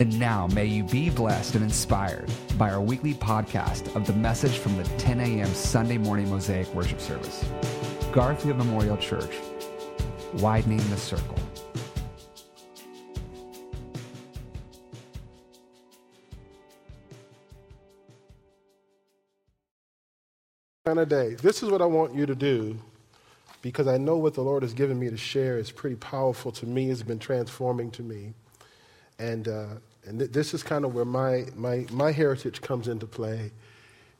And now, may you be blessed and inspired by our weekly podcast of the message from the 10 a.m. Sunday morning Mosaic worship service. Garfield Memorial Church, widening the circle. kind of day. This is what I want you to do because I know what the Lord has given me to share is pretty powerful to me, it's been transforming to me. And uh, and th- this is kind of where my, my, my heritage comes into play,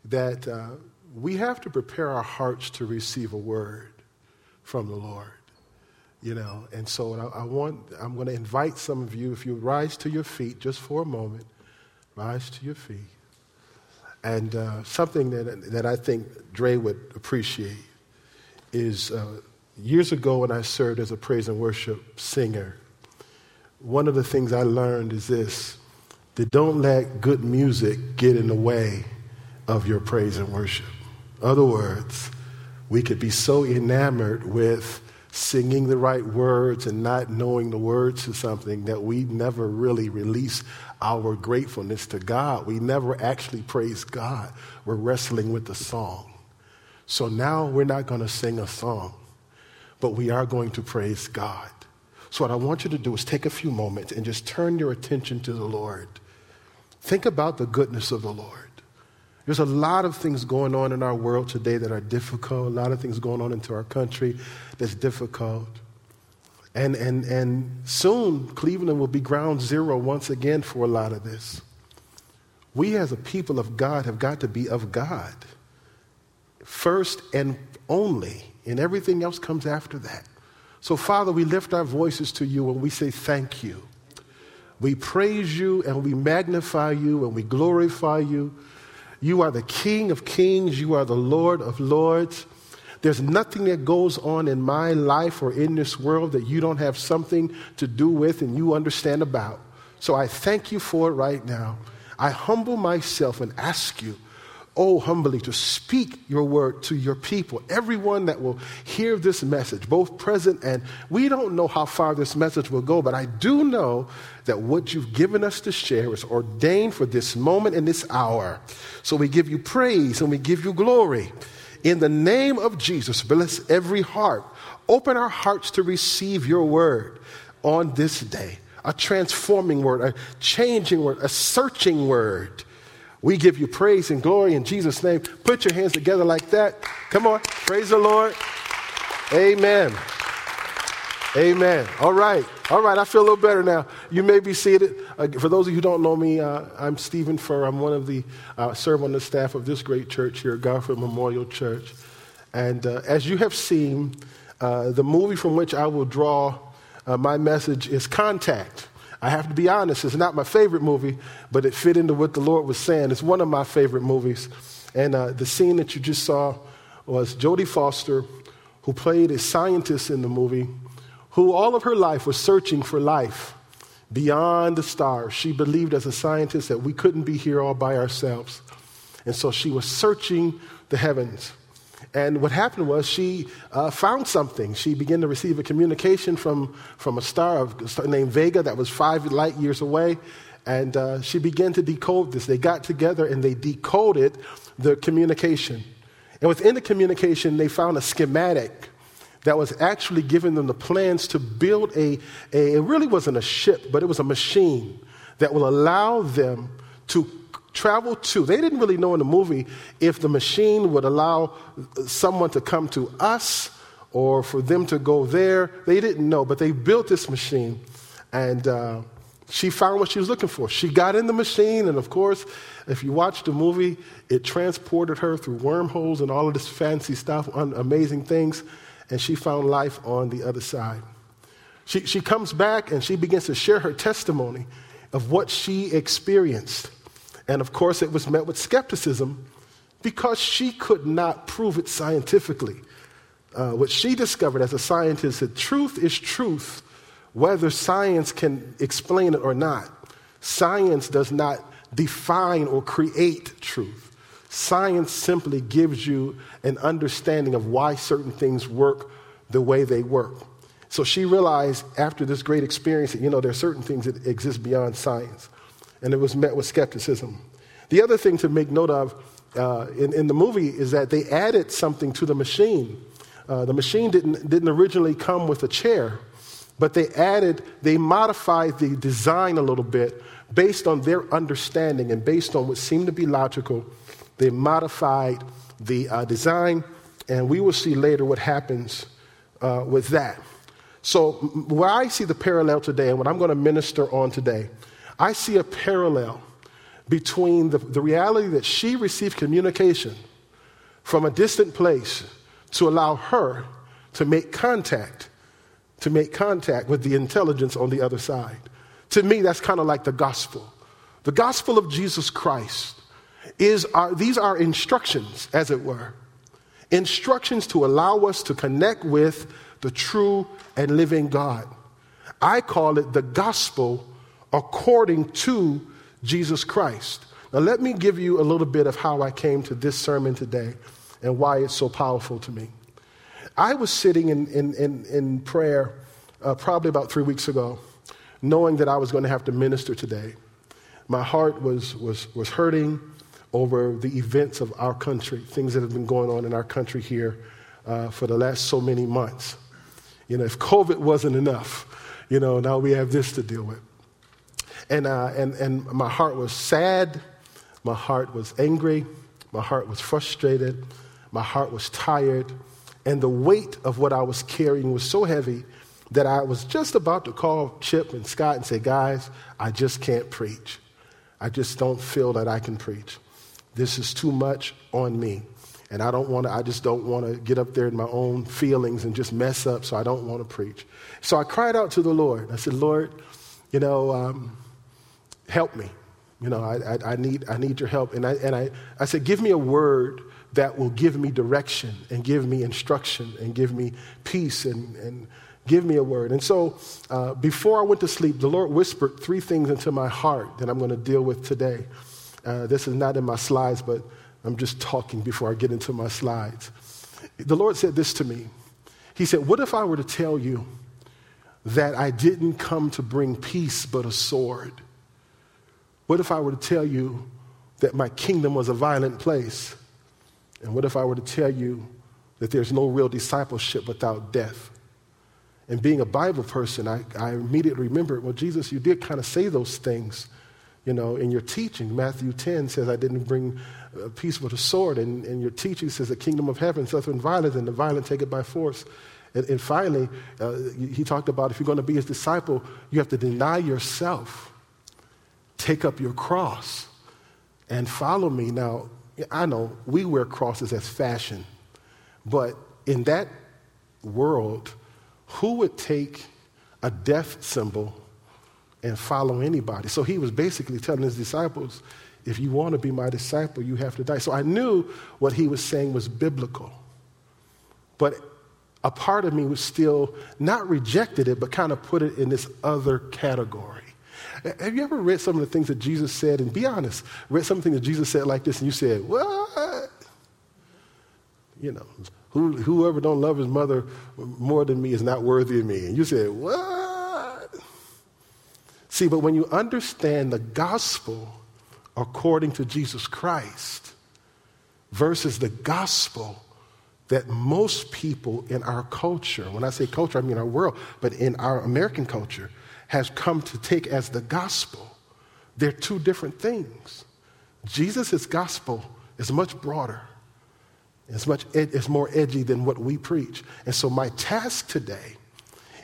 that uh, we have to prepare our hearts to receive a word from the Lord. You know, and so I, I want, I'm going to invite some of you, if you rise to your feet just for a moment, rise to your feet. And uh, something that, that I think Dre would appreciate is uh, years ago when I served as a praise and worship singer, one of the things I learned is this that don't let good music get in the way of your praise and worship. In other words, we could be so enamored with singing the right words and not knowing the words to something that we never really release our gratefulness to God. We never actually praise God. We're wrestling with the song. So now we're not going to sing a song, but we are going to praise God. So, what I want you to do is take a few moments and just turn your attention to the Lord. Think about the goodness of the Lord. There's a lot of things going on in our world today that are difficult, a lot of things going on into our country that's difficult. And, and, and soon, Cleveland will be ground zero once again for a lot of this. We, as a people of God, have got to be of God first and only, and everything else comes after that. So, Father, we lift our voices to you and we say thank you. We praise you and we magnify you and we glorify you. You are the King of kings, you are the Lord of lords. There's nothing that goes on in my life or in this world that you don't have something to do with and you understand about. So I thank you for it right now. I humble myself and ask you oh, humbly to speak your word to your people, everyone that will hear this message, both present and we don't know how far this message will go, but I do know that what you've given us to share is ordained for this moment and this hour. So we give you praise and we give you glory. In the name of Jesus, bless every heart. Open our hearts to receive your word on this day. A transforming word, a changing word, a searching word we give you praise and glory in Jesus' name. Put your hands together like that. Come on. Praise the Lord. Amen. Amen. All right. All right. I feel a little better now. You may be seated. Uh, for those of you who don't know me, uh, I'm Stephen Furr. I'm one of the, uh, serve on the staff of this great church here, Garfield Memorial Church. And uh, as you have seen, uh, the movie from which I will draw uh, my message is Contact. I have to be honest, it's not my favorite movie, but it fit into what the Lord was saying. It's one of my favorite movies. And uh, the scene that you just saw was Jodie Foster, who played a scientist in the movie, who all of her life was searching for life beyond the stars. She believed as a scientist that we couldn't be here all by ourselves. And so she was searching the heavens. And what happened was she uh, found something. She began to receive a communication from, from a star, of, named Vega that was five light years away. And uh, she began to decode this. They got together and they decoded the communication. And within the communication, they found a schematic that was actually giving them the plans to build a, a it really wasn't a ship, but it was a machine that will allow them to travel to. They didn't really know in the movie if the machine would allow someone to come to us or for them to go there. They didn't know, but they built this machine and uh, she found what she was looking for. She got in the machine, and of course, if you watch the movie, it transported her through wormholes and all of this fancy stuff, amazing things, and she found life on the other side. She, she comes back and she begins to share her testimony of what she experienced. And of course, it was met with skepticism because she could not prove it scientifically. Uh, what she discovered as a scientist that truth is truth, whether science can explain it or not. Science does not define or create truth. Science simply gives you an understanding of why certain things work the way they work. So she realized after this great experience that, you know, there are certain things that exist beyond science. And it was met with skepticism. The other thing to make note of uh, in, in the movie is that they added something to the machine. Uh, the machine didn't, didn't originally come with a chair, but they added, they modified the design a little bit based on their understanding and based on what seemed to be logical. They modified the uh, design, and we will see later what happens uh, with that. So, where I see the parallel today and what I'm going to minister on today, I see a parallel between the, the reality that she received communication from a distant place to allow her to make contact, to make contact with the intelligence on the other side. To me, that's kind of like the gospel. The gospel of Jesus Christ is our, these are instructions, as it were, instructions to allow us to connect with the true and living God. I call it the gospel according to Jesus Christ. Now, let me give you a little bit of how I came to this sermon today and why it's so powerful to me. I was sitting in, in, in, in prayer uh, probably about three weeks ago, knowing that I was going to have to minister today. My heart was, was, was hurting over the events of our country, things that have been going on in our country here uh, for the last so many months. You know, if COVID wasn't enough, you know, now we have this to deal with. And, uh, and, and my heart was sad, my heart was angry, my heart was frustrated, my heart was tired, and the weight of what I was carrying was so heavy that I was just about to call Chip and Scott and say, guys, I just can't preach. I just don't feel that I can preach. This is too much on me. And I don't want to, I just don't want to get up there in my own feelings and just mess up, so I don't want to preach. So I cried out to the Lord. I said, Lord, you know, um, help me. You know, I, I, I, need, I need your help. And, I, and I, I said, give me a word that will give me direction and give me instruction and give me peace and, and give me a word. And so uh, before I went to sleep, the Lord whispered three things into my heart that I'm going to deal with today. Uh, this is not in my slides, but I'm just talking before I get into my slides. The Lord said this to me. He said, What if I were to tell you that I didn't come to bring peace but a sword? What if I were to tell you that my kingdom was a violent place? And what if I were to tell you that there's no real discipleship without death? And being a Bible person, I, I immediately remembered, well, Jesus, you did kind of say those things, you know, in your teaching. Matthew 10 says, I didn't bring uh, peace with a sword. And, and your teaching says the kingdom of heaven suffering violence and the violent take it by force. And, and finally, uh, he talked about if you're going to be his disciple, you have to deny yourself, take up your cross, and follow me. Now, I know we wear crosses as fashion, but in that world, who would take a death symbol and follow anybody? So he was basically telling his disciples, if you want to be my disciple, you have to die. So I knew what he was saying was biblical. But a part of me was still not rejected it, but kind of put it in this other category. Have you ever read some of the things that Jesus said? And be honest, read something that Jesus said like this, and you said, What? You know, who, whoever don't love his mother more than me is not worthy of me. And you said, What? See, but when you understand the gospel, according to Jesus Christ versus the gospel that most people in our culture, when I say culture, I mean our world, but in our American culture, has come to take as the gospel. They're two different things. Jesus' gospel is much broader. It's, much ed- it's more edgy than what we preach. And so, my task today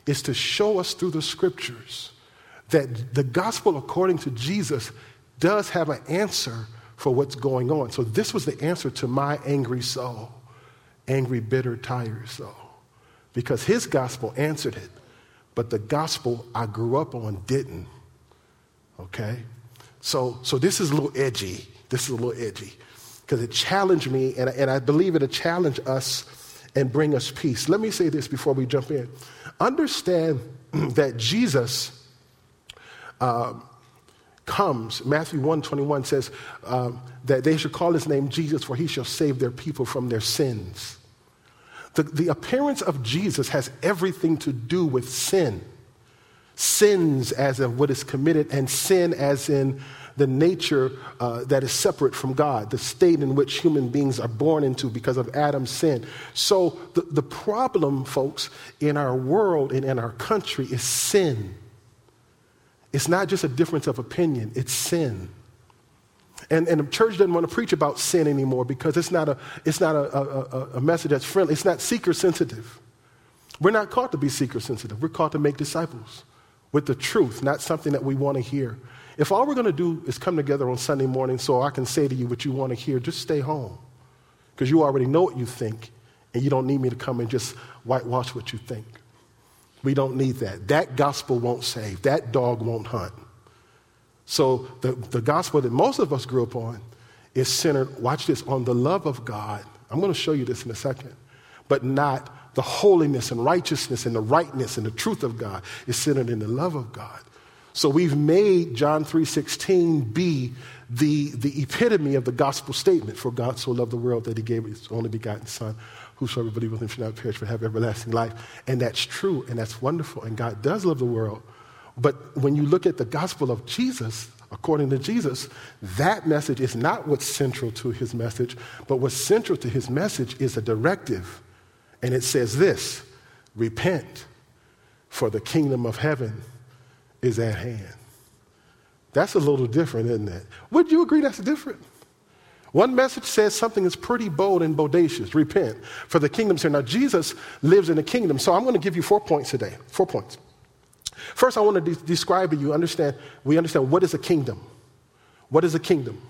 is to show us through the scriptures that the gospel, according to Jesus, does have an answer for what's going on. So, this was the answer to my angry soul, angry, bitter, tired soul, because his gospel answered it, but the gospel I grew up on didn't. Okay? So, so this is a little edgy. This is a little edgy. because it challenged me, and, and I believe it'll challenge us and bring us peace. Let me say this before we jump in. Understand that Jesus uh, comes. Matthew 1 21 says um, that they should call his name Jesus, for he shall save their people from their sins. The, the appearance of Jesus has everything to do with sin. Sins as in what is committed, and sin as in the nature uh, that is separate from God, the state in which human beings are born into because of Adam's sin. So, the, the problem, folks, in our world and in our country is sin. It's not just a difference of opinion, it's sin. And, and the church doesn't want to preach about sin anymore because it's not a, it's not a, a, a message that's friendly. It's not seeker sensitive. We're not called to be seeker sensitive. We're called to make disciples with the truth, not something that we want to hear. If all we're going to do is come together on Sunday morning so I can say to you what you want to hear, just stay home. Because you already know what you think, and you don't need me to come and just whitewash what you think. We don't need that. That gospel won't save, that dog won't hunt. So, the, the gospel that most of us grew up on is centered, watch this, on the love of God. I'm going to show you this in a second, but not the holiness and righteousness and the rightness and the truth of God. It's centered in the love of God. So we've made John 3:16 be the, the epitome of the gospel statement. For God so loved the world that he gave his only begotten Son, whosoever believe in him shall not perish but have everlasting life. And that's true and that's wonderful. And God does love the world. But when you look at the gospel of Jesus, according to Jesus, that message is not what's central to his message, but what's central to his message is a directive. And it says this repent, for the kingdom of heaven is at hand. That's a little different, isn't it? Would you agree that's different? One message says something is pretty bold and bodacious repent, for the kingdom's here. Now, Jesus lives in the kingdom, so I'm going to give you four points today. Four points. First, I want to de- describe to you, understand, we understand what is a kingdom. What is a kingdom?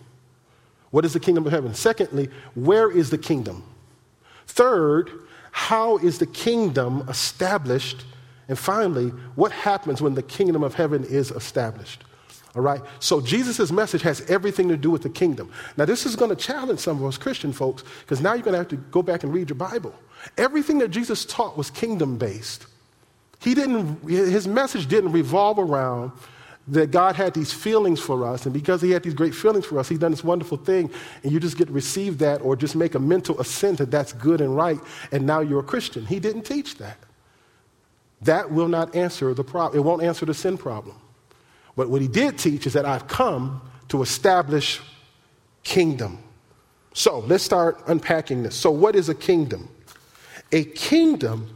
What is the kingdom of heaven? Secondly, where is the kingdom? Third, how is the kingdom established and finally, what happens when the kingdom of heaven is established? All right? So Jesus' message has everything to do with the kingdom. Now, this is going to challenge some of us Christian folks because now you're going to have to go back and read your Bible. Everything that Jesus taught was kingdom based. He didn't, his message didn't revolve around that God had these feelings for us, and because He had these great feelings for us, He's done this wonderful thing, and you just get to receive that or just make a mental assent that that's good and right, and now you're a Christian. He didn't teach that. That will not answer the problem. It won't answer the sin problem. But what he did teach is that I've come to establish kingdom. So let's start unpacking this. So, what is a kingdom? A kingdom,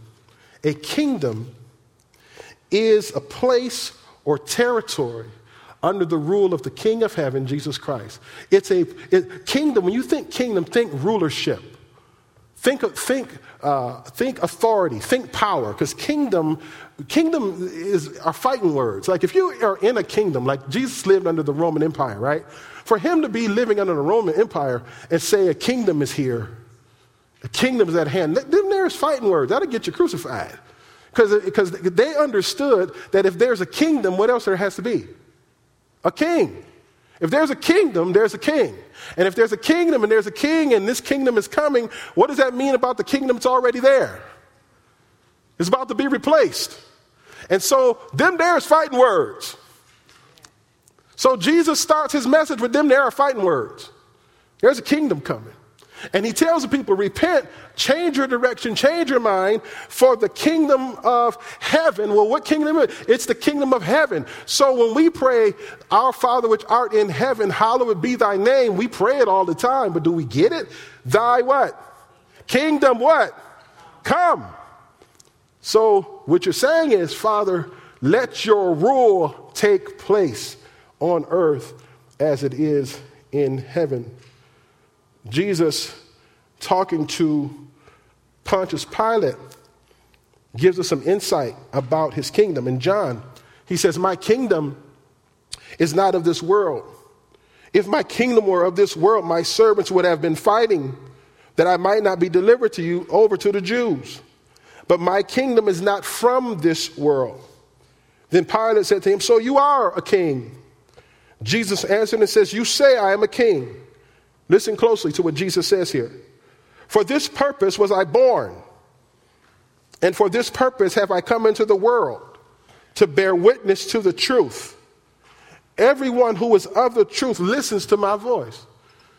a kingdom is a place or territory under the rule of the King of Heaven, Jesus Christ. It's a it, kingdom. When you think kingdom, think rulership. Think, think, uh, think authority, think power, because kingdom, kingdom is are fighting words. Like if you are in a kingdom, like Jesus lived under the Roman Empire, right? For him to be living under the Roman Empire and say a kingdom is here, a kingdom is at hand, them there is fighting words. That'll get you crucified. Because they understood that if there's a kingdom, what else there has to be? A king. If there's a kingdom, there's a king. And if there's a kingdom and there's a king and this kingdom is coming, what does that mean about the kingdom that's already there? It's about to be replaced. And so, them there is fighting words. So, Jesus starts his message with them there are fighting words. There's a kingdom coming. And he tells the people, repent, change your direction, change your mind for the kingdom of heaven. Well, what kingdom is it? It's the kingdom of heaven. So when we pray, Our Father which art in heaven, hallowed be thy name, we pray it all the time, but do we get it? Thy what? Kingdom what? Come. So what you're saying is, Father, let your rule take place on earth as it is in heaven. Jesus, talking to Pontius Pilate, gives us some insight about his kingdom. In John, he says, My kingdom is not of this world. If my kingdom were of this world, my servants would have been fighting that I might not be delivered to you over to the Jews. But my kingdom is not from this world. Then Pilate said to him, So you are a king. Jesus answered and says, You say I am a king. Listen closely to what Jesus says here. For this purpose was I born, and for this purpose have I come into the world to bear witness to the truth. Everyone who is of the truth listens to my voice.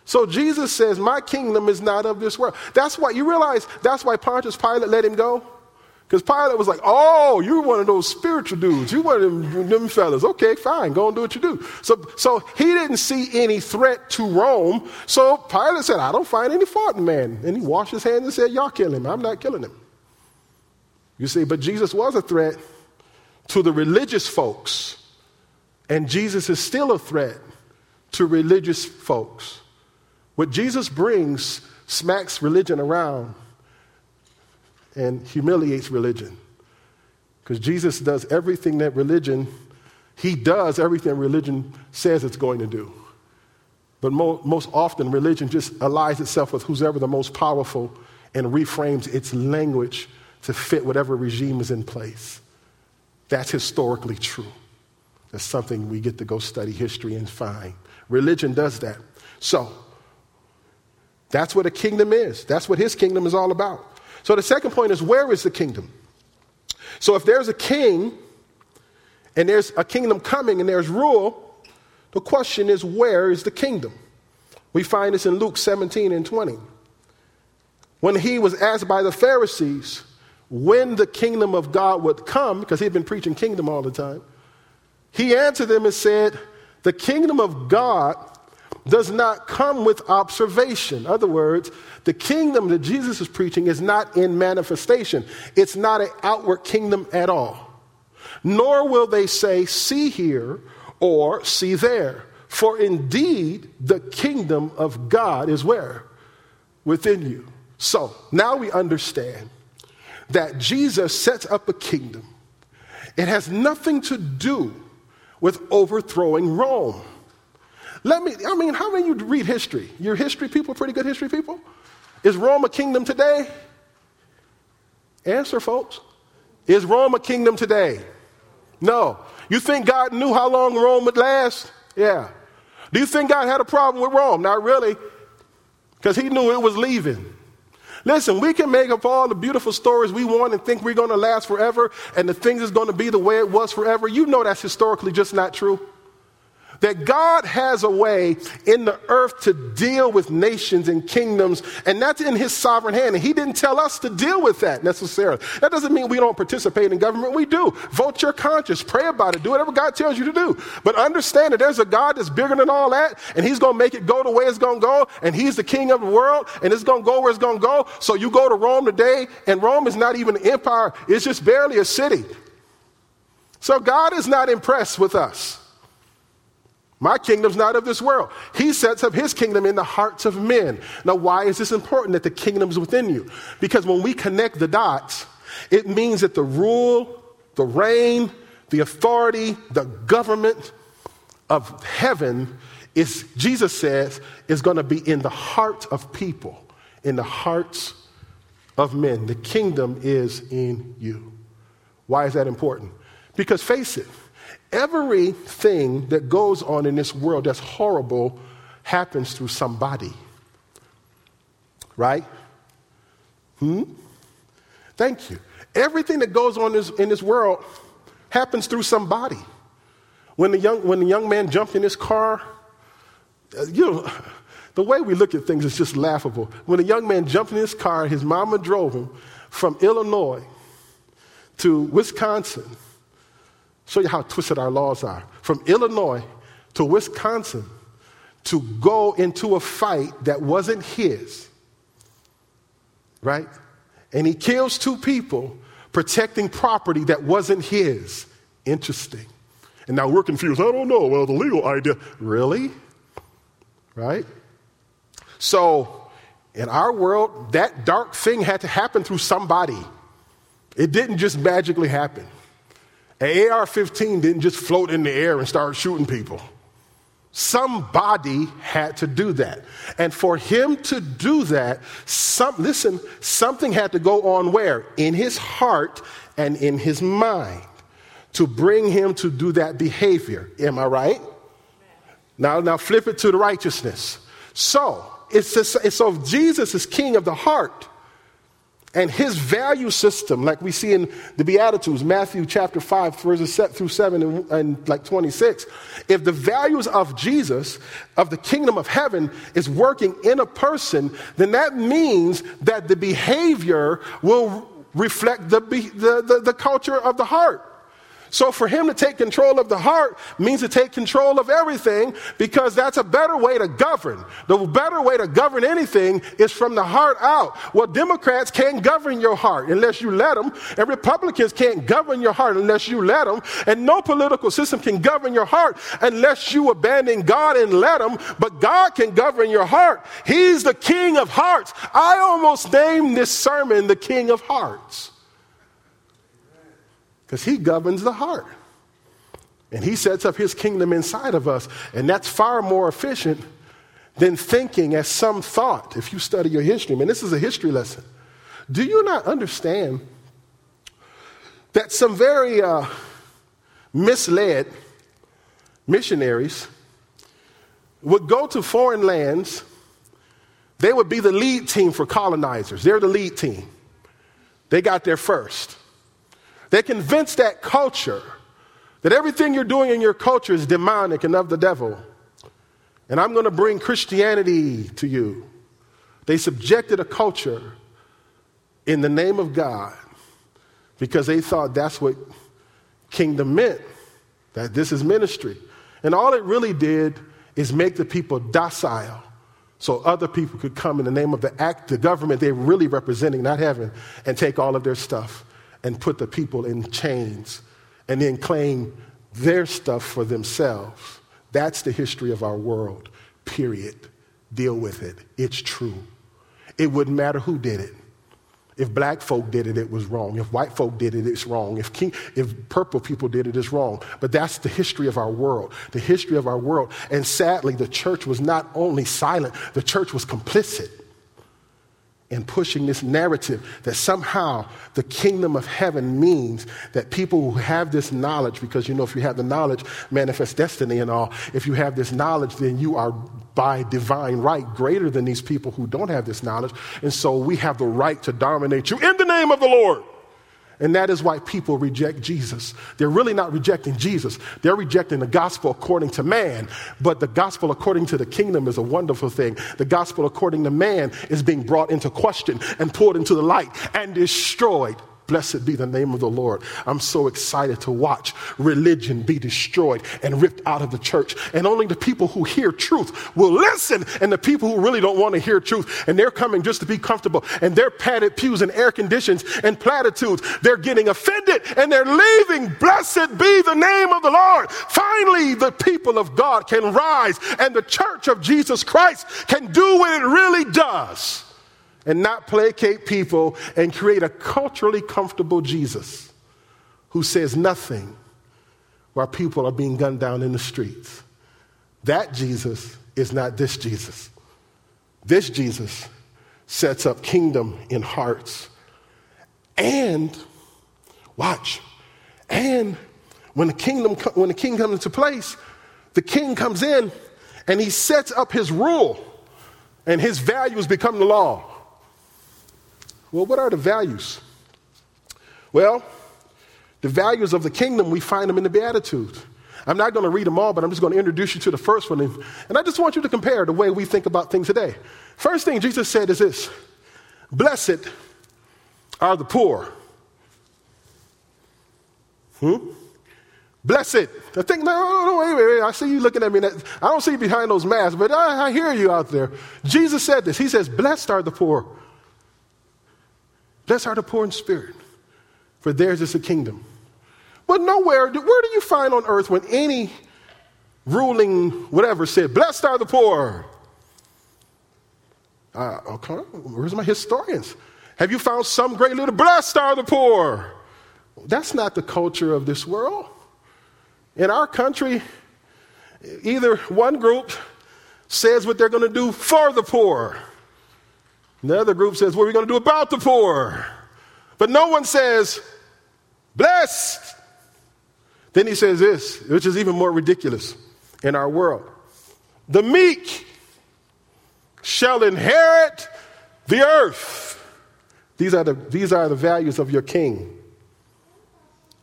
So Jesus says, My kingdom is not of this world. That's why you realize that's why Pontius Pilate let him go? Because Pilate was like, Oh, you're one of those spiritual dudes. You're one of them, them fellas. Okay, fine, go and do what you do. So, so he didn't see any threat to Rome. So Pilate said, I don't find any fault in man. And he washed his hands and said, Y'all kill him. I'm not killing him. You see, but Jesus was a threat to the religious folks. And Jesus is still a threat to religious folks. What Jesus brings smacks religion around and humiliates religion. Because Jesus does everything that religion, he does everything religion says it's going to do. But mo- most often, religion just allies itself with who's ever the most powerful and reframes its language to fit whatever regime is in place. That's historically true. That's something we get to go study history and find. Religion does that. So, that's what a kingdom is. That's what his kingdom is all about. So the second point is where is the kingdom? So if there's a king and there's a kingdom coming and there's rule, the question is where is the kingdom? We find this in Luke 17 and 20. When he was asked by the Pharisees when the kingdom of God would come, because he'd been preaching kingdom all the time, he answered them and said, The kingdom of God does not come with observation. In other words, the kingdom that Jesus is preaching is not in manifestation, it's not an outward kingdom at all. Nor will they say, See here or see there. For indeed, the kingdom of God is where? Within you. So now we understand that Jesus sets up a kingdom. It has nothing to do with overthrowing Rome. Let me, I mean, how many of you read history? You're history people, pretty good history people? Is Rome a kingdom today? Answer, folks. Is Rome a kingdom today? No. You think God knew how long Rome would last? Yeah. Do you think God had a problem with Rome? Not really, because he knew it was leaving. Listen, we can make up all the beautiful stories we want and think we're going to last forever and the things is going to be the way it was forever. You know that's historically just not true that God has a way in the earth to deal with nations and kingdoms, and that's in His sovereign hand. And He didn't tell us to deal with that necessarily. That doesn't mean we don't participate in government. We do. Vote your conscience, pray about it, do whatever God tells you to do. But understand that there's a God that's bigger than all that, and He's going to make it go the way it's going to go, and He's the King of the world, and it's going to go where it's going to go. So you go to Rome today, and Rome is not even an empire, it's just barely a city. So God is not impressed with us. My kingdom's not of this world. He sets up his kingdom in the hearts of men. Now, why is this important that the kingdom's within you? Because when we connect the dots, it means that the rule, the reign, the authority, the government of heaven is, Jesus says, is going to be in the heart of people, in the hearts of men. The kingdom is in you. Why is that important? Because face it, Everything that goes on in this world that's horrible happens through somebody. Right? Hmm? Thank you. Everything that goes on in this world happens through somebody. When the young, when the young man jumped in his car, uh, you know, the way we look at things is just laughable. When a young man jumped in his car, his mama drove him from Illinois to Wisconsin Show you how twisted our laws are. From Illinois to Wisconsin to go into a fight that wasn't his, right? And he kills two people protecting property that wasn't his. Interesting. And now we're confused. I don't know. Well, the legal idea. Really? Right? So, in our world, that dark thing had to happen through somebody. It didn't just magically happen. An AR 15 didn't just float in the air and start shooting people. Somebody had to do that. And for him to do that, some, listen, something had to go on where? In his heart and in his mind to bring him to do that behavior. Am I right? Now, now flip it to the righteousness. So, it's just, it's, so Jesus is king of the heart. And his value system, like we see in the Beatitudes, Matthew chapter 5, verses set through 7 and, and, like 26, if the values of Jesus, of the kingdom of heaven, is working in a person, then that means that the behavior will reflect the, the, the, the culture of the heart. So for him to take control of the heart means to take control of everything because that's a better way to govern. The better way to govern anything is from the heart out. Well, Democrats can't govern your heart unless you let them, and Republicans can't govern your heart unless you let them, and no political system can govern your heart unless you abandon God and let them, but God can govern your heart. He's the king of hearts. I almost named this sermon the king of hearts because he governs the heart. And he sets up his kingdom inside of us. And that's far more efficient than thinking as some thought if you study your history. I mean, this is a history lesson. Do you not understand that some very uh, misled missionaries would go to foreign lands? They would be the lead team for colonizers. They're the lead team. They got there first. They convince that culture that everything you're doing in your culture is demonic and of the devil. And I'm going to bring Christianity to you. They subjected a culture in the name of God because they thought that's what kingdom meant, that this is ministry. And all it really did is make the people docile so other people could come in the name of the act, the government they're really representing, not heaven, and take all of their stuff and put the people in chains and then claim their stuff for themselves. That's the history of our world, period. Deal with it. It's true. It wouldn't matter who did it. If black folk did it, it was wrong. If white folk did it, it's wrong. If, king, if purple people did it, it's wrong. But that's the history of our world, the history of our world. And sadly, the church was not only silent, the church was complicit in pushing this narrative that somehow the kingdom of heaven means that people who have this knowledge, because you know, if you have the knowledge, manifest destiny and all, if you have this knowledge, then you are by divine right greater than these people who don't have this knowledge. And so we have the right to dominate you in the name of the Lord. And that is why people reject Jesus. They're really not rejecting Jesus, they're rejecting the gospel according to man. But the gospel according to the kingdom is a wonderful thing. The gospel according to man is being brought into question and poured into the light and destroyed. Blessed be the name of the Lord. I'm so excited to watch religion be destroyed and ripped out of the church. And only the people who hear truth will listen, and the people who really don't want to hear truth, and they're coming just to be comfortable, and they're padded pews and air conditions and platitudes, they're getting offended and they're leaving. Blessed be the name of the Lord. Finally, the people of God can rise, and the church of Jesus Christ can do what it really does and not placate people and create a culturally comfortable Jesus who says nothing while people are being gunned down in the streets. That Jesus is not this Jesus. This Jesus sets up kingdom in hearts. And watch, and when the kingdom when the king comes into place, the king comes in and he sets up his rule and his values become the law. Well, what are the values? Well, the values of the kingdom, we find them in the Beatitudes. I'm not going to read them all, but I'm just going to introduce you to the first one. And I just want you to compare the way we think about things today. First thing Jesus said is this Blessed are the poor. Hmm? Blessed. I think, no, no, no, wait, wait, wait. I see you looking at me. I don't see you behind those masks, but I, I hear you out there. Jesus said this. He says, Blessed are the poor. Blessed are the poor in spirit, for theirs is the kingdom. But nowhere, where do you find on earth when any ruling whatever said, Blessed are the poor? Uh, okay, where's my historians? Have you found some great little blessed are the poor? That's not the culture of this world. In our country, either one group says what they're going to do for the poor, the other group says, What are we going to do about the poor? But no one says, Blessed. Then he says this, which is even more ridiculous in our world. The meek shall inherit the earth. These are the, these are the values of your king.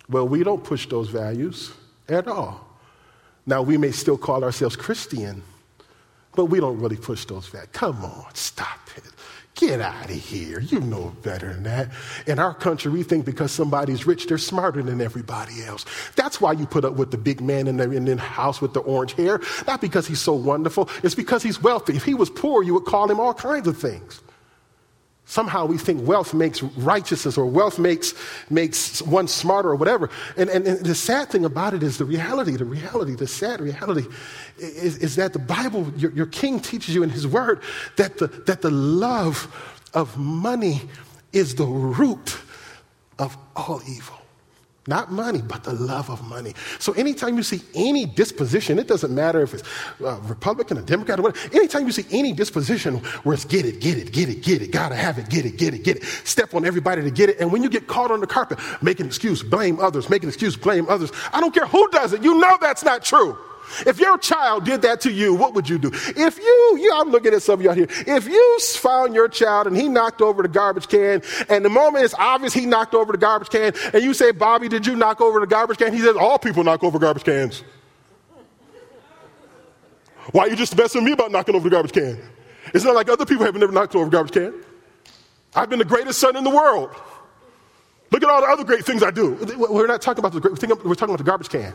Well, we don't push those values at all. Now, we may still call ourselves Christian, but we don't really push those values. Come on, stop. Get out of here. You know better than that. In our country, we think because somebody's rich, they're smarter than everybody else. That's why you put up with the big man in the, in the house with the orange hair. Not because he's so wonderful, it's because he's wealthy. If he was poor, you would call him all kinds of things. Somehow we think wealth makes righteousness or wealth makes, makes one smarter or whatever. And, and, and, the sad thing about it is the reality, the reality, the sad reality is, is that the Bible, your, your king teaches you in his word that the, that the love of money is the root of all evil. Not money, but the love of money. So anytime you see any disposition, it doesn't matter if it's uh, Republican or Democrat or whatever, anytime you see any disposition where it's get it, get it, get it, get it, gotta have it, get it, get it, get it, step on everybody to get it. And when you get caught on the carpet, make an excuse, blame others, make an excuse, blame others. I don't care who does it, you know that's not true. If your child did that to you, what would you do? If you, you, I'm looking at some of y'all here. If you found your child and he knocked over the garbage can, and the moment it's obvious he knocked over the garbage can, and you say, Bobby, did you knock over the garbage can? He says, all people knock over garbage cans. Why are you just messing me about knocking over the garbage can? It's not like other people have never knocked over a garbage can. I've been the greatest son in the world. Look at all the other great things I do. We're not talking about the great, we're talking about the garbage can.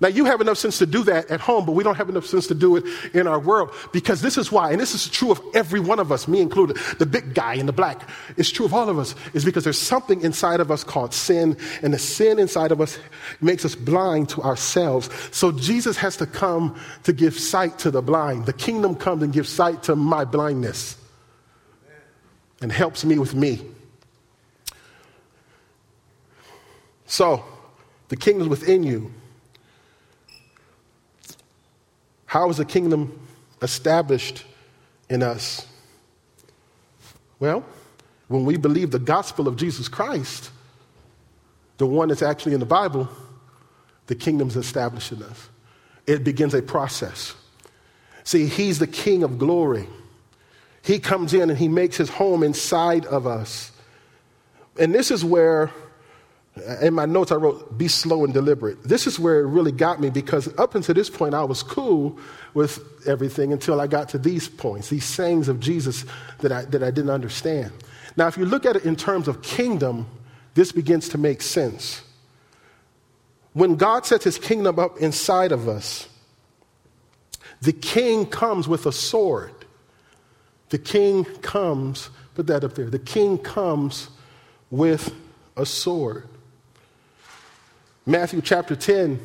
Now, you have enough sense to do that at home, but we don't have enough sense to do it in our world because this is why, and this is true of every one of us, me included, the big guy in the black. It's true of all of us, is because there's something inside of us called sin, and the sin inside of us makes us blind to ourselves. So Jesus has to come to give sight to the blind. The kingdom comes and gives sight to my blindness and helps me with me. So, the kingdom is within you. How is the kingdom established in us? Well, when we believe the gospel of Jesus Christ, the one that's actually in the Bible, the kingdom's established in us. It begins a process. See, he's the king of glory. He comes in and he makes his home inside of us. And this is where in my notes, I wrote, be slow and deliberate. This is where it really got me because up until this point, I was cool with everything until I got to these points, these sayings of Jesus that I, that I didn't understand. Now, if you look at it in terms of kingdom, this begins to make sense. When God sets his kingdom up inside of us, the king comes with a sword. The king comes, put that up there. The king comes with a sword. Matthew chapter 10,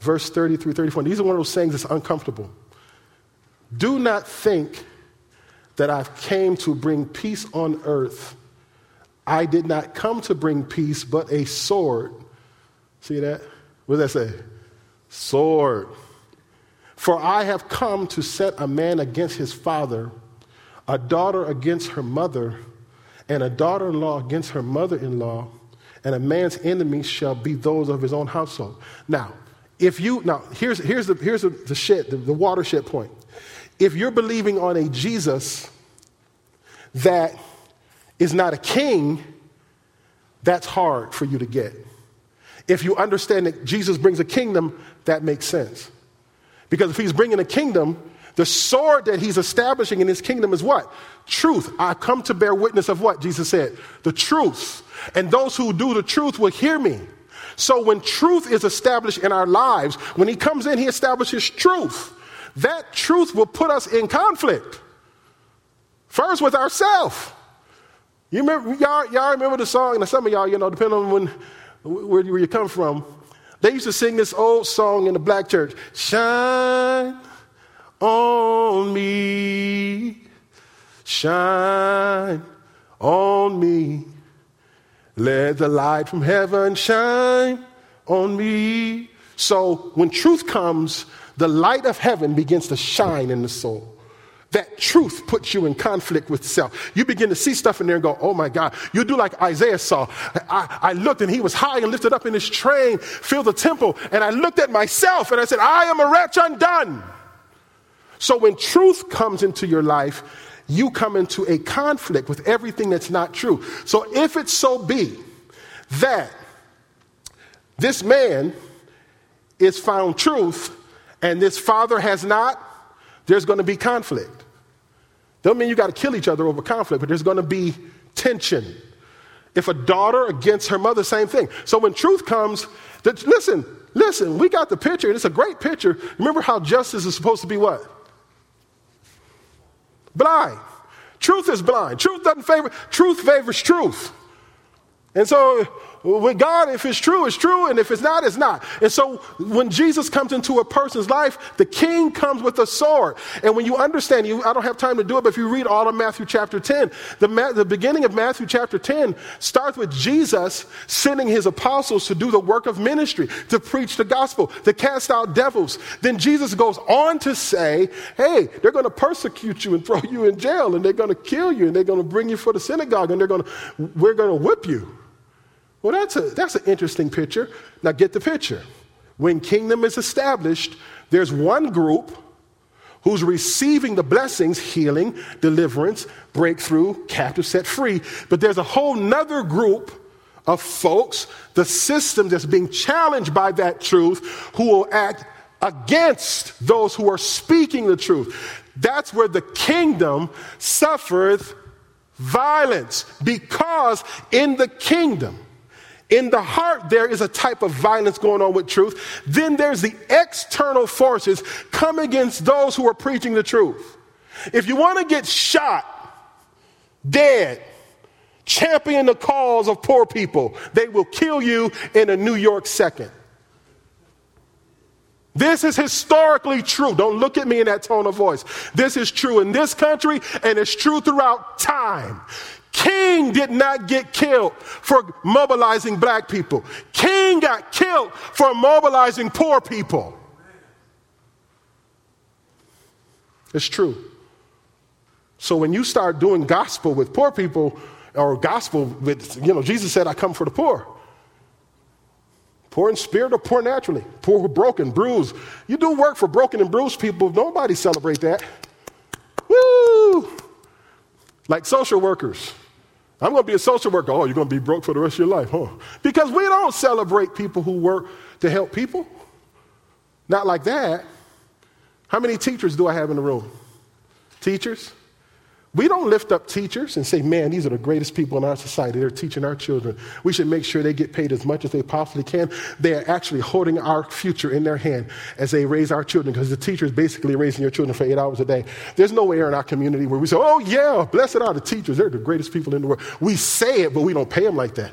verse 30 through 34. These are one of those sayings that's uncomfortable. Do not think that I've came to bring peace on earth. I did not come to bring peace, but a sword. See that? What does that say? Sword. For I have come to set a man against his father, a daughter against her mother, and a daughter in law against her mother in law and a man's enemies shall be those of his own household. Now, if you now here's here's the here's the, the shit, the, the watershed point. If you're believing on a Jesus that is not a king, that's hard for you to get. If you understand that Jesus brings a kingdom, that makes sense. Because if he's bringing a kingdom, the sword that he's establishing in his kingdom is what? Truth. I come to bear witness of what? Jesus said. The truth and those who do the truth will hear me. So when truth is established in our lives, when he comes in, he establishes truth. That truth will put us in conflict. First with ourselves. You remember, y'all, y'all remember the song, and some of y'all, you know, depending on when, where, where you come from, they used to sing this old song in the black church Shine on me, shine on me. Let the light from heaven shine on me. So when truth comes, the light of heaven begins to shine in the soul. That truth puts you in conflict with self. You begin to see stuff in there and go, oh my God. You do like Isaiah saw. I, I, looked and he was high and lifted up in his train, filled the temple, and I looked at myself and I said, I am a wretch undone. So when truth comes into your life, you come into a conflict with everything that's not true. So if it so be that this man is found truth and this father has not, there's going to be conflict. Don't mean you got to kill each other over conflict, but there's going to be tension. If a daughter against her mother, same thing. So when truth comes, listen, listen, we got the picture, and it's a great picture. Remember how justice is supposed to be what? Blind. Truth is blind. Truth doesn't favor, truth favors truth. And so with God, if it's true, it's true, and if it's not, it's not. And so when Jesus comes into a person's life, the king comes with a sword. And when you understand, you, I don't have time to do it, but if you read all of Matthew chapter 10, the, the beginning of Matthew chapter 10 starts with Jesus sending his apostles to do the work of ministry, to preach the gospel, to cast out devils. Then Jesus goes on to say, hey, they're going to persecute you and throw you in jail, and they're going to kill you, and they're going to bring you for the synagogue, and they're going to, we're going to whip you. Well, that's, a, that's an interesting picture. Now, get the picture. When kingdom is established, there's one group who's receiving the blessings, healing, deliverance, breakthrough, captive set free. But there's a whole nother group of folks, the system that's being challenged by that truth, who will act against those who are speaking the truth. That's where the kingdom suffereth violence because in the kingdom, in the heart, there is a type of violence going on with truth. Then there's the external forces come against those who are preaching the truth. If you want to get shot, dead, champion the cause of poor people, they will kill you in a New York second. This is historically true. Don't look at me in that tone of voice. This is true in this country and it's true throughout time. King did not get killed for mobilizing black people. King got killed for mobilizing poor people. It's true. So when you start doing gospel with poor people, or gospel with, you know, Jesus said, I come for the poor. Poor in spirit or poor naturally. Poor, who broken, bruised. You do work for broken and bruised people. Nobody celebrate that. Woo! Like social workers. I'm going to be a social worker. Oh, you're going to be broke for the rest of your life, huh? Because we don't celebrate people who work to help people. Not like that. How many teachers do I have in the room? Teachers? We don't lift up teachers and say, man, these are the greatest people in our society. They're teaching our children. We should make sure they get paid as much as they possibly can. They are actually holding our future in their hand as they raise our children because the teacher is basically raising your children for eight hours a day. There's no nowhere in our community where we say, oh, yeah, blessed are the teachers. They're the greatest people in the world. We say it, but we don't pay them like that.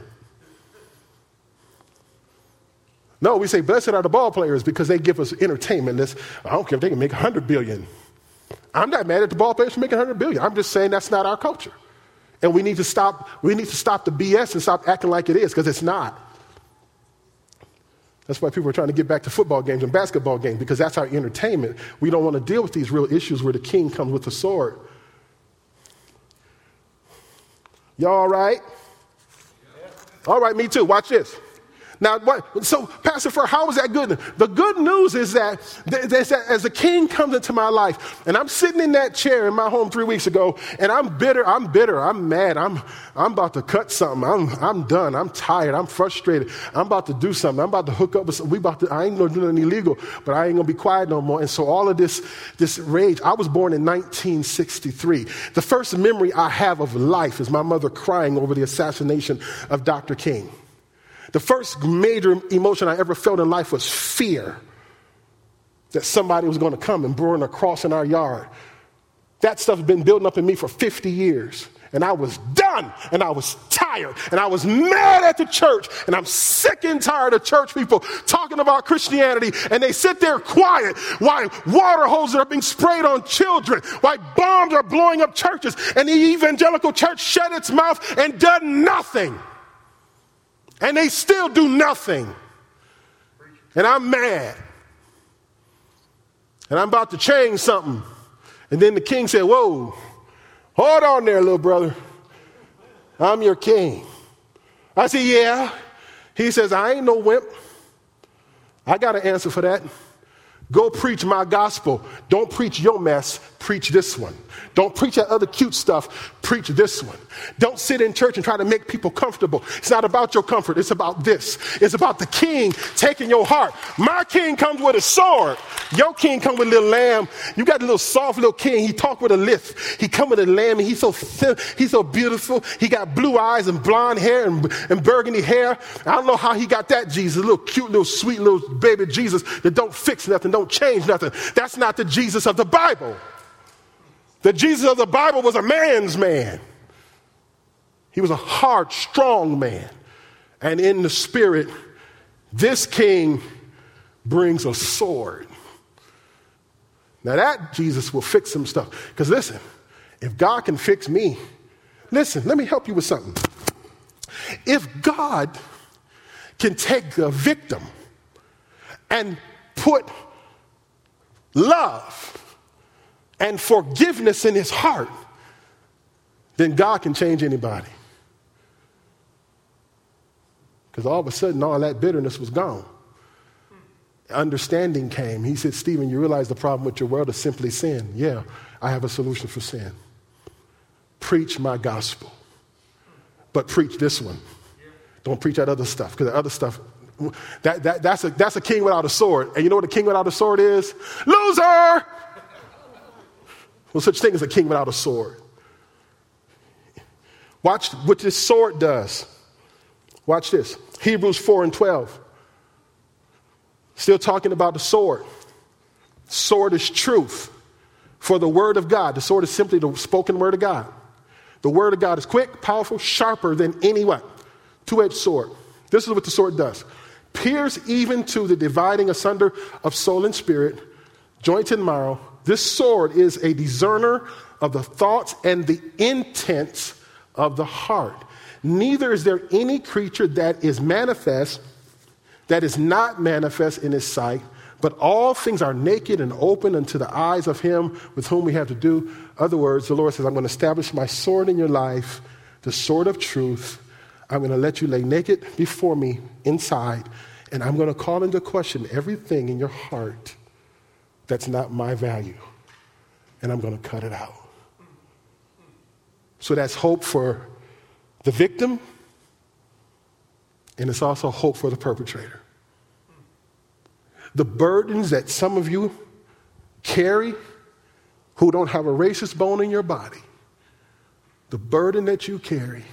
No, we say, blessed are the ball players because they give us entertainment. I don't care if they can make 100 billion. I'm not mad at the ball players for making 100 billion. I'm just saying that's not our culture. And we need to stop, we need to stop the BS and stop acting like it is, because it's not. That's why people are trying to get back to football games and basketball games, because that's our entertainment. We don't want to deal with these real issues where the king comes with a sword. Y'all all right? All right, me too. Watch this. Now, what, so, Pastor Fur, how is that good? The good news is that, that as the king comes into my life, and I'm sitting in that chair in my home three weeks ago, and I'm bitter, I'm bitter, I'm mad, I'm, I'm about to cut something, I'm, I'm done, I'm tired, I'm frustrated, I'm about to do something, I'm about to hook up with something, we about to, I ain't gonna do nothing illegal, but I ain't gonna be quiet no more. And so all of this, this rage, I was born in 1963. The first memory I have of life is my mother crying over the assassination of Dr. King. The first major emotion I ever felt in life was fear that somebody was going to come and burn a cross in our yard. That stuff's been building up in me for 50 years. And I was done and I was tired and I was mad at the church and I'm sick and tired of church people talking about Christianity and they sit there quiet while water hoses are being sprayed on children, while bombs are blowing up churches and the evangelical church shut its mouth and done nothing. And they still do nothing. And I'm mad. And I'm about to change something. And then the king said, Whoa, hold on there, little brother. I'm your king. I said, Yeah. He says, I ain't no wimp. I got an answer for that. Go preach my gospel. Don't preach your mess, preach this one. Don't preach that other cute stuff, preach this one. Don't sit in church and try to make people comfortable. It's not about your comfort, it's about this. It's about the king taking your heart. My king comes with a sword. Your king comes with a little lamb. You got a little soft little king. He talk with a lisp. He come with a lamb and he's so thin, he's so beautiful. He got blue eyes and blonde hair and, and burgundy hair. I don't know how he got that Jesus, little cute, little sweet little baby Jesus that don't fix nothing, don't change nothing. That's not the Jesus of the Bible. The Jesus of the Bible was a man's man. He was a hard, strong man. And in the spirit, this king brings a sword. Now, that Jesus will fix some stuff. Because listen, if God can fix me, listen, let me help you with something. If God can take a victim and put love and forgiveness in his heart, then God can change anybody. Because all of a sudden, all that bitterness was gone. Understanding came. He said, Stephen, you realize the problem with your world is simply sin. Yeah, I have a solution for sin. Preach my gospel, but preach this one. Don't preach that other stuff, because the other stuff that, that, that's, a, that's a king without a sword. And you know what a king without a sword is? Loser! Well, such thing as a king without a sword. Watch what this sword does. Watch this Hebrews 4 and 12. Still talking about the sword. Sword is truth for the word of God. The sword is simply the spoken word of God. The word of God is quick, powerful, sharper than any what? Two edged sword. This is what the sword does pierce even to the dividing asunder of soul and spirit, joint and marrow. This sword is a discerner of the thoughts and the intents of the heart. Neither is there any creature that is manifest that is not manifest in his sight, but all things are naked and open unto the eyes of him with whom we have to do. Other words, the Lord says, I'm going to establish my sword in your life, the sword of truth. I'm going to let you lay naked before me inside, and I'm going to call into question everything in your heart that's not my value, and I'm going to cut it out. So that's hope for the victim, and it's also hope for the perpetrator. The burdens that some of you carry who don't have a racist bone in your body, the burden that you carry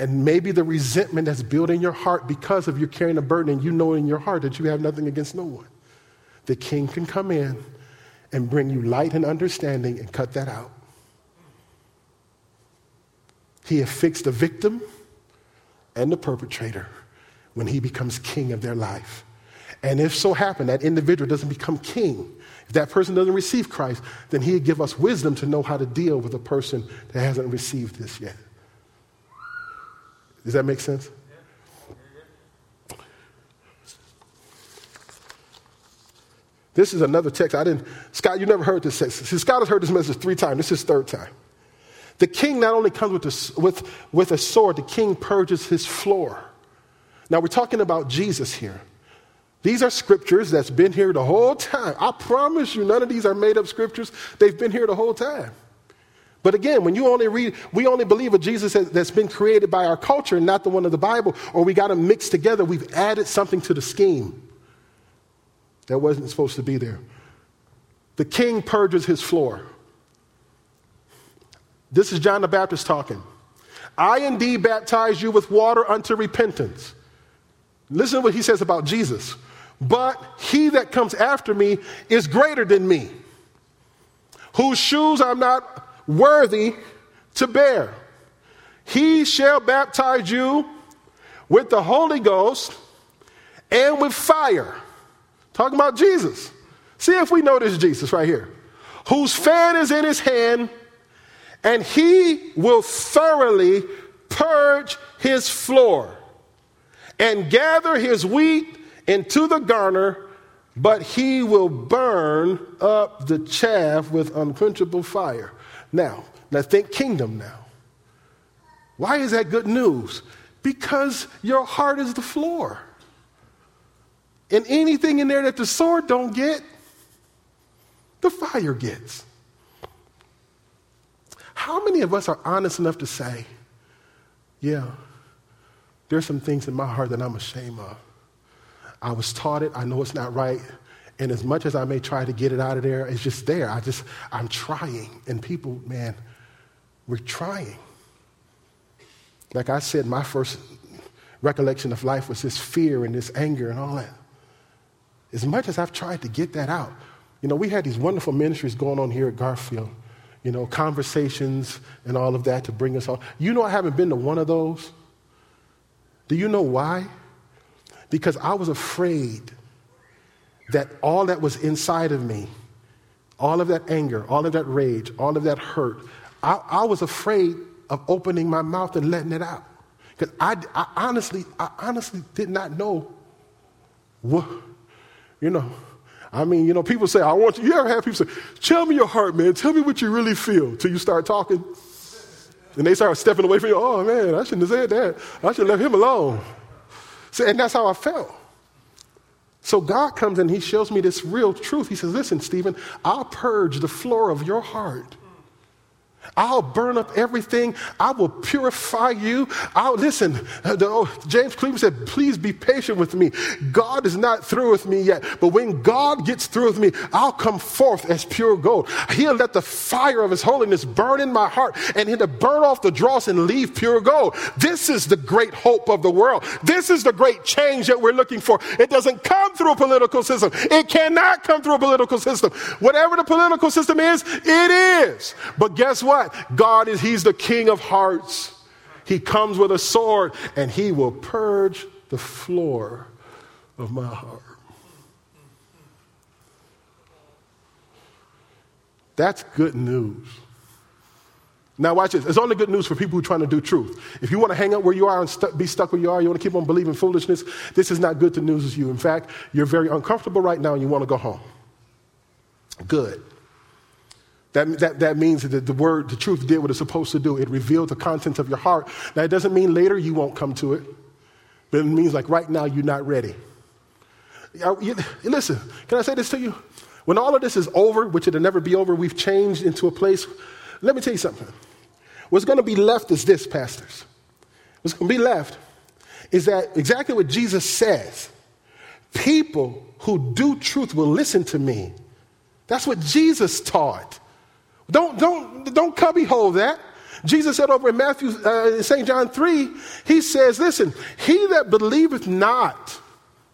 and maybe the resentment that's built in your heart because of you carrying a burden and you know in your heart that you have nothing against no one. The king can come in and bring you light and understanding and cut that out. He affixed the victim and the perpetrator when he becomes king of their life. And if so happen that individual doesn't become king, if that person doesn't receive Christ, then he'd give us wisdom to know how to deal with a person that hasn't received this yet. Does that make sense? This is another text. I didn't, Scott, you never heard this text. Scott has heard this message three times. This is third time. The king not only comes with a, with, with a sword, the king purges his floor. Now, we're talking about Jesus here. These are scriptures that's been here the whole time. I promise you, none of these are made up scriptures. They've been here the whole time. But again, when you only read, we only believe a Jesus that's been created by our culture and not the one of the Bible, or we got them mixed together, we've added something to the scheme that wasn't supposed to be there. The king purges his floor. This is John the Baptist talking. I indeed baptize you with water unto repentance. Listen to what he says about Jesus. But he that comes after me is greater than me, whose shoes I'm not worthy to bear. He shall baptize you with the Holy Ghost and with fire. Talking about Jesus. See if we this Jesus right here. Whose fan is in his hand, and he will thoroughly purge his floor and gather his wheat into the garner, but he will burn up the chaff with unquenchable fire. Now, let's think kingdom now. Why is that good news? Because your heart is the floor. And anything in there that the sword don't get, the fire gets. How many of us are honest enough to say, yeah, there's some things in my heart that I'm ashamed of. I was taught it, I know it's not right, and as much as I may try to get it out of there, it's just there. I just, I'm trying. And people, man, we're trying. Like I said, my first recollection of life was this fear and this anger and all that. As much as I've tried to get that out, you know, we had these wonderful ministries going on here at Garfield, you know, conversations and all of that to bring us all. You know, I haven't been to one of those. Do you know why? Because I was afraid that all that was inside of me, all of that anger, all of that rage, all of that hurt, I, I was afraid of opening my mouth and letting it out. Because I, I, honestly, I honestly did not know what, you know. I mean, you know, people say, I want you. You ever have people say, tell me your heart, man. Tell me what you really feel till you start talking. And they start stepping away from you. Oh, man, I shouldn't have said that. I should have left him alone. And that's how I felt. So God comes and he shows me this real truth. He says, Listen, Stephen, I'll purge the floor of your heart I'll burn up everything. I will purify you. I'll listen. Oh, James Cleveland said, Please be patient with me. God is not through with me yet. But when God gets through with me, I'll come forth as pure gold. He'll let the fire of his holiness burn in my heart and he'll burn off the dross and leave pure gold. This is the great hope of the world. This is the great change that we're looking for. It doesn't come through a political system. It cannot come through a political system. Whatever the political system is, it is. But guess what? What? God is, He's the King of hearts. He comes with a sword and He will purge the floor of my heart. That's good news. Now, watch this. It's only good news for people who are trying to do truth. If you want to hang out where you are and st- be stuck where you are, you want to keep on believing foolishness, this is not good to news to you. In fact, you're very uncomfortable right now and you want to go home. Good. That, that, that means that the word, the truth did what it's supposed to do. It revealed the contents of your heart. Now, it doesn't mean later you won't come to it, but it means like right now you're not ready. Listen, can I say this to you? When all of this is over, which it'll never be over, we've changed into a place. Let me tell you something. What's going to be left is this, pastors. What's going to be left is that exactly what Jesus says people who do truth will listen to me. That's what Jesus taught. Don't, don't, don't cubbyhole that. Jesus said over in Matthew, uh, St. John 3, he says, listen, he that believeth not,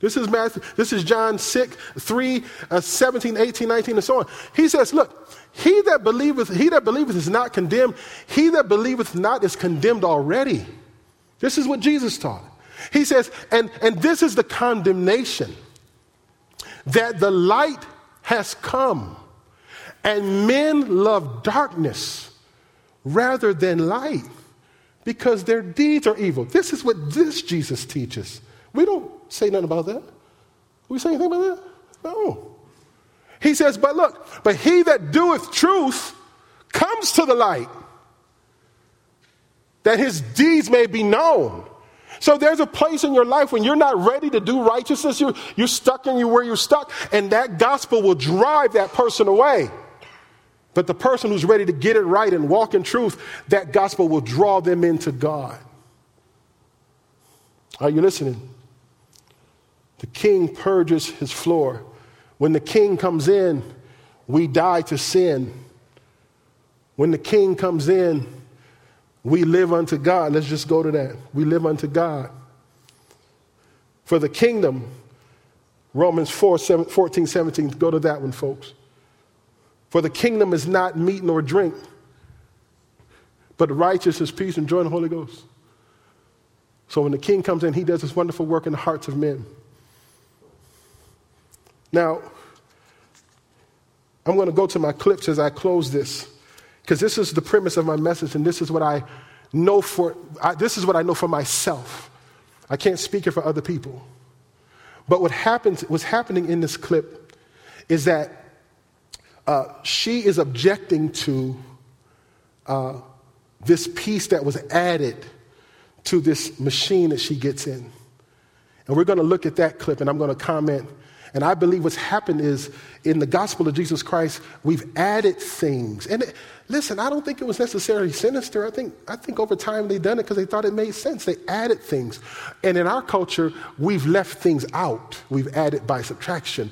this is Matthew, this is John 6, 3, uh, 17, 18, 19, and so on. He says, look, he that believeth, he that believeth is not condemned. He that believeth not is condemned already. This is what Jesus taught. He says, and, and this is the condemnation that the light has come and men love darkness rather than light because their deeds are evil. This is what this Jesus teaches. We don't say nothing about that. We say anything about that? No. He says, but look, but he that doeth truth comes to the light, that his deeds may be known. So there's a place in your life when you're not ready to do righteousness, you're, you're stuck in you where you're stuck, and that gospel will drive that person away. But the person who's ready to get it right and walk in truth, that gospel will draw them into God. Are you listening? The king purges his floor. When the king comes in, we die to sin. When the king comes in, we live unto God. Let's just go to that. We live unto God. For the kingdom, Romans 4, 7, 14, 17, go to that one, folks. For the kingdom is not meat nor drink, but righteousness, peace, and joy in the Holy Ghost. So when the king comes in, he does this wonderful work in the hearts of men. Now, I'm going to go to my clips as I close this, because this is the premise of my message, and this is what I know for. I, this is what I know for myself. I can't speak it for other people. But what happens, what's happening in this clip is that uh, she is objecting to uh, this piece that was added to this machine that she gets in. And we're going to look at that clip and I'm going to comment. And I believe what's happened is in the gospel of Jesus Christ, we've added things. And it, listen, I don't think it was necessarily sinister. I think, I think over time they done it because they thought it made sense. They added things. And in our culture, we've left things out. We've added by subtraction.